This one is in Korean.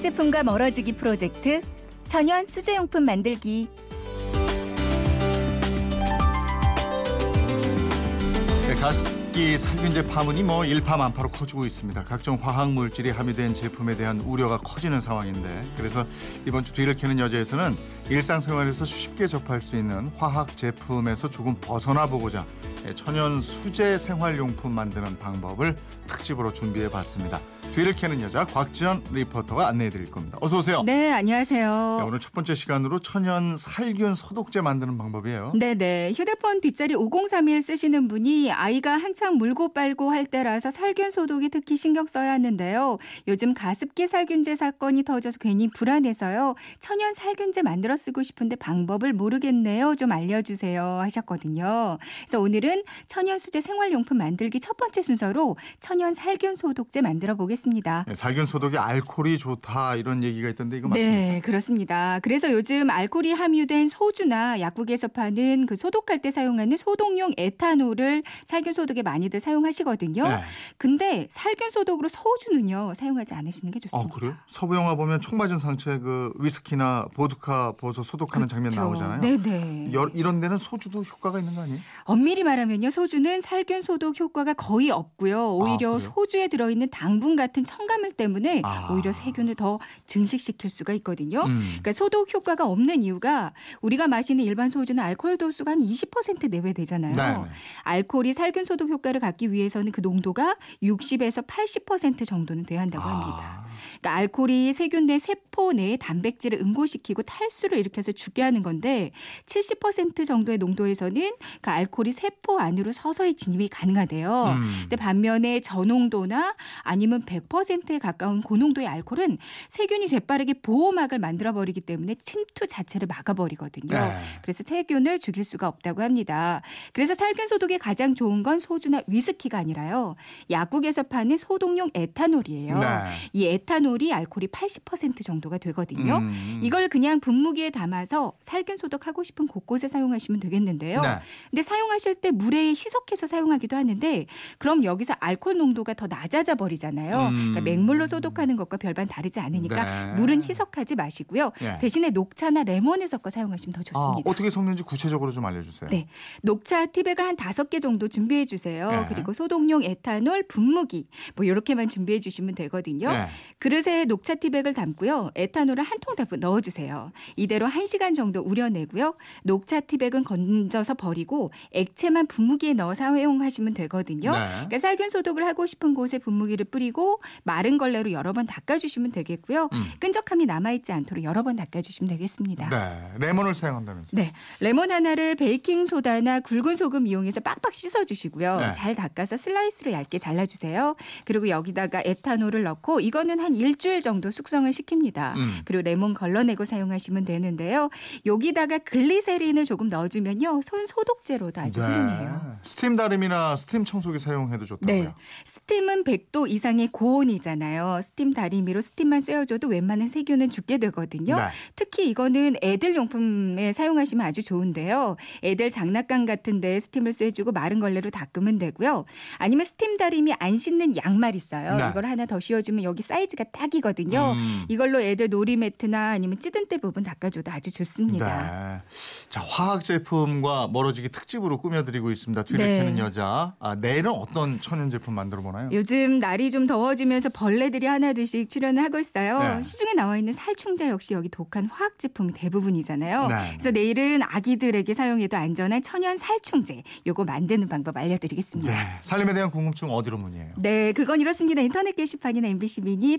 제품과 멀어지기 프로젝트 천연 수제용품 만들기 네, 가습기 살균제 파문이 뭐 일파만파로 커지고 있습니다. 각종 화학 물질이 함유된 제품에 대한 우려가 커지는 상황인데 그래서 이번 주 뒤를 캐는 여자에서는 일상생활에서 쉽게 접할 수 있는 화학 제품에서 조금 벗어나 보고자 천연 수제 생활용품 만드는 방법을 특집으로 준비해 봤습니다. 뒤를 캐는 여자 곽지연 리포터가 안내해 드릴 겁니다. 어서 오세요. 네 안녕하세요. 네, 오늘 첫 번째 시간으로 천연 살균 소독제 만드는 방법이에요. 네 네 휴대폰 뒷자리 5031 쓰시는 분이 아이가 한창 물고 빨고 할 때라서 살균 소독이 특히 신경 써야 하는데요. 요즘 가습기 살균제 사건이 터져서 괜히 불안해서요. 천연 살균제 만들어 쓰고 싶은데 방법을 모르겠네요. 좀 알려주세요 하셨거든요. 그래서 오늘은 천연 수제 생활용품 만들기 첫 번째 순서로 천연 살균 소독제 만들어 보겠습니다. 네, 살균 소독에 알코올이 좋다 이런 얘기가 있던데 이거 맞습니까? 네, 그렇습니다. 그래서 요즘 알코올이 함유된 소주나 약국에서 파는 그 소독할 때 사용하는 소독용 에탄올을 살균 소독에 많이들 사용하시거든요. 네. 근데 살균 소독으로 소주는요 사용하지 않으시는 게아 좋습니다. 그래요? 서부 영화 보면 총 맞은 상처에 그 위스키나 보드카 부어서 소독하는 장면 그렇죠. 나오잖아요. 네네. 여- 이런 데는 소주도 효과가 있는 거 아니에요? 엄밀히 말하면요 소주는 살균 소독 효과가 거의 없고요. 오히려 그래요? 소주에 들어있는 당분 같은 첨가물 때문에 아. 오히려 세균을 더 증식시킬 수가 있거든요. 음. 그러니까 소독 효과가 없는 이유가 우리가 마시는 일반 소주는 알코올 도수가 한 20% 내외 되잖아요. 네네. 알코올이 살균 소독 효과를 갖기 위해서는 그 농도가 60에서 80% 정도는 돼야 한다고 합니다. 아, 그러니까 알코올이 세균 내 세포 내에 단백질을 응고시키고 탈수를 일으켜서 죽게 하는 건데 70% 정도의 농도에서는 그 알코올이 세포 안으로 서서히 진입이 가능하대요. 음. 근데 반면에 저농도나 아니면 100%에 가까운 고농도의 알코올은 세균이 재빠르게 보호막을 만들어 버리기 때문에 침투 자체를 막아 버리거든요. 네. 그래서 세균을 죽일 수가 없다고 합니다. 그래서 살균 소독에 가장 좋은 건 소주나 위스키가 아니라요. 약국에서 파는 소독용 에탄올이에요. 네. 이 에탄 올이 알코올이 80% 정도가 되거든요. 음. 이걸 그냥 분무기에 담아서 살균 소독하고 싶은 곳곳에 사용하시면 되겠는데요. 네. 근데 사용하실 때 물에 희석해서 사용하기도 하는데 그럼 여기서 알코올 농도가 더 낮아져 버리잖아요. 음. 그러니까 맹물로 소독하는 것과 별반 다르지 않으니까 네. 물은 희석하지 마시고요. 예. 대신에 녹차나 레몬을 섞어 사용하시면 더 아, 좋습니다. 어떻게 섞는지 구체적으로 좀 알려주세요. 네. 녹차 티백을 한 다섯 개 정도 준비해 주세요. 네. 그리고 소독용 에탄올 분무기 뭐 이렇게만 준비해 주시면 되거든요. 네. 그릇에 녹차 티백을 담고요. 에탄올을 한통다 넣어 주세요. 이대로 1시간 정도 우려내고요. 녹차 티백은 건져서 버리고 액체만 분무기에 넣어 사용하시면 되거든요. 네. 그러니까 살균 소독을 하고 싶은 곳에 분무기를 뿌리고 마른 걸레로 여러 번 닦아 주시면 되겠고요. 음. 끈적함이 남아 있지 않도록 여러 번 닦아 주시면 되겠습니다. 네. 레몬을 사용한다면서요? 네, 레몬 하나를 베이킹 소다나 굵은 소금 이용해서 빡빡 씻어 주시고요. 네. 잘 닦아서 슬라이스로 얇게 잘라 주세요. 그리고 여기다가 에탄올을 넣고 이거는 한 일주일 정도 숙성을 시킵니다. 음. 그리고 레몬 걸러내고 사용하시면 되는데요. 여기다가 글리세린을 조금 넣어주면요. 손 소독제로도 아주 훌륭해요. 네. 스팀 다리미나 스팀 청소기 사용해도 좋다고요. 네. 스팀은 100도 이상의 고온이잖아요. 스팀 다리미로 스팀만 쐬어줘도 웬만한 세균은 죽게 되거든요. 네. 특히 이거는 애들 용품에 사용하시면 아주 좋은데요. 애들 장난감 같은데 스팀을 쐬주고 마른 걸레로 닦으면 되고요. 아니면 스팀 다리미 안 신는 양말 있어요. 네. 이걸 하나 더 씌워주면 여기 사이즈가 딱이거든요. 음. 이걸로 애들 놀이 매트나 아니면 찌든 때 부분 닦아줘도 아주 좋습니다. 네. 자, 화학 제품과 멀어지기 특집으로 꾸며드리고 있습니다. 뒤를 네. 캐는 여자. 아, 내일은 어떤 천연 제품 만들어 보나요? 요즘 날이 좀 더워지면서 벌레들이 하나둘씩 출현을 하고 있어요. 네. 시중에 나와 있는 살충제 역시 여기 독한 화학 제품이 대부분이잖아요. 네. 그래서 내일은 아기들에게 사용해도 안전한 천연 살충제 요거 만드는 방법 알려드리겠습니다. 네. 살림에 대한 궁금증 어디로 문의해요? 네, 그건 이렇습니다. 인터넷 게시판이나 MBC 미니